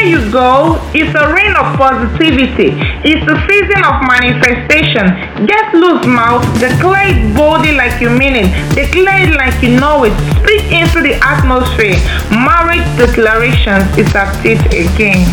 Everywhere you go, it's a rain of positivity. It's a season of manifestation. Get loose, mouth. Declare it boldly like you mean it. Declare it like you know it. Speak into the atmosphere. Marriage declarations is at it again.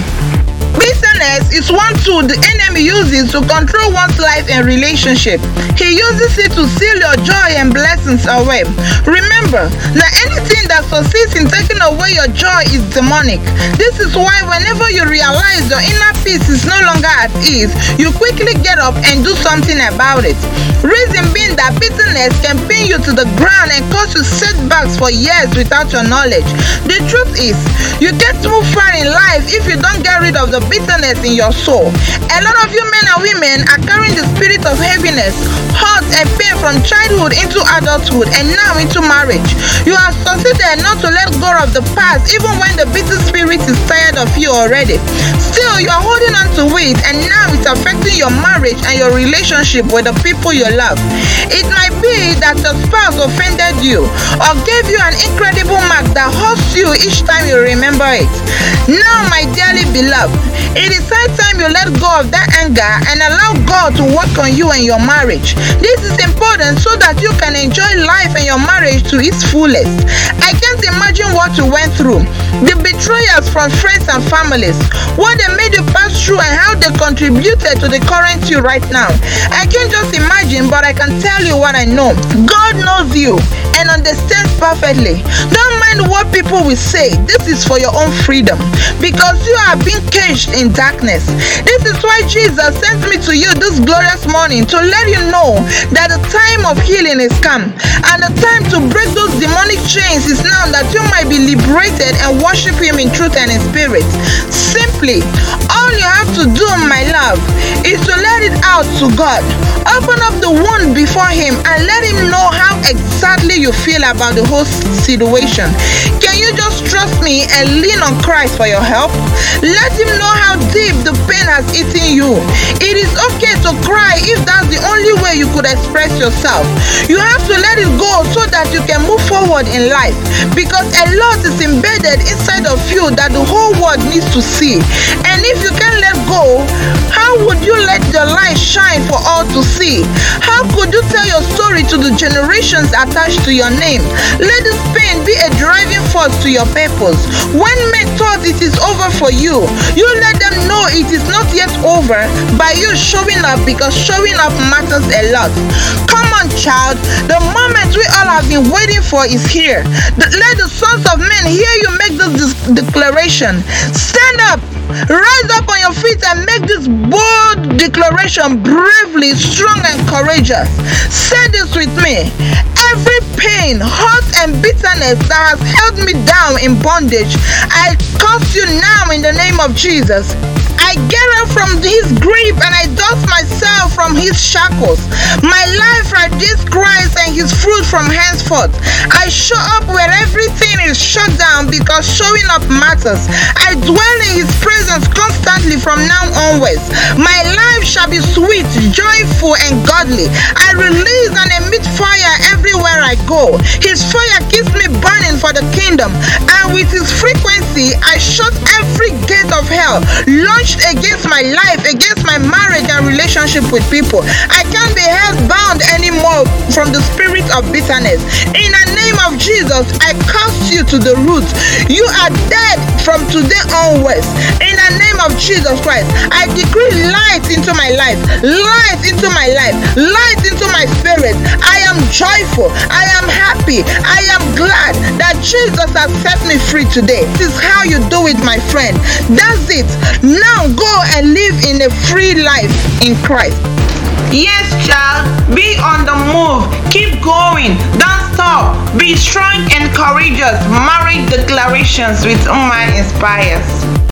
Bitterness is one tool the enemy uses to control one's life and relationship. He uses it to steal your joy and blessings away. Remember that anything that succeeds in taking away your joy is demonic. This is why whenever you realize your inner peace is no longer at ease, you quickly get up and do something about it. Reason being that bitterness can pin you to the ground and cause you setbacks for years without your knowledge. The truth is, you get too far in life if you don't get rid of the bitterness in your soul. A lot of you men and women are carrying the spirit of heaviness, hurt, and pain from childhood into adulthood and now into marriage. You have succeeded not to let go of the past even when the bitter spirit is tired of you already. Still, you are holding on to it and now it's affecting your marriage and your relationship with the people you love. It might be that your spouse offended you or gave you an incredible mark that hurts you each time you remember it. Now, my it is high time you let go of that anger and allow God to work on you and your marriage. This is important so that you can enjoy life and your marriage to its fullest. I can't imagine what you went through. The betrayals from friends and families, what they made you pass through and how they contributed to the current you right now. I can't just imagine, but I can tell you what I know. God knows you and understands perfectly. Don't mind what people will say. This is for your own freedom because you are being caged in darkness. This is why Jesus sent me to you this glorious morning to let you know that the time of healing is come and the time to break those demonic chains is now that you might be liberated and worship Him in truth and in spirit. Simply, all you have to do, my love, is to let it out to God. Open up the wound before Him and let Him know how exactly you feel about the whole situation. Can you just trust me and lean on Christ for your help? Let Him know how deep the pain has eaten you. It is okay to cry if that's the only way you could express yourself. You have to let it go so that you can move forward in life because a lot is embedded inside of you that the whole world needs to see. And if you can't let go, how would you let your light shine for all to see? How could you tell your story to the generations attached to your name? Let this pain be a driving force to your purpose. When men thought it is over for you, you let them know it is not yet over by you showing up because showing up matters a lot. Come on, child. The moment we all have been waiting for is here. Let the sons of men hear you make this declaration. Stand up. Rise up on your feet and make this bold declaration bravely, strong, and courageous. Say this with me. Every pain, hurt, and bitterness that has held me down in bondage, I curse you now in the name of Jesus. I get up from his grip and I dust myself from his shackles. My life radiates Christ and his fruit from henceforth. I show up where everything is shut down because showing up matters. I dwell in his presence constantly from now onwards. My shall be sweet, joyful, and godly. I release and emit fire everywhere I go. His fire keeps me burning for the kingdom, and with his frequency, I shut every gate of hell launched against my life, against my marriage and relationship with people. I can't be held bound anymore from the spirit of bitterness. In the name of Jesus, I cast you to the root. You are dead from today onwards. In the name of Jesus Christ, I decree light into my life, light into my life, light into my spirit. I am joyful. I am happy. I am glad that Jesus has set me free today. This is how you do it, my friend. That's it. Now go and live in a free life in Christ. Yes, child, be on the move. Keep going. Don't stop. Be strong and courageous. Marriage declarations with Uma Inspires.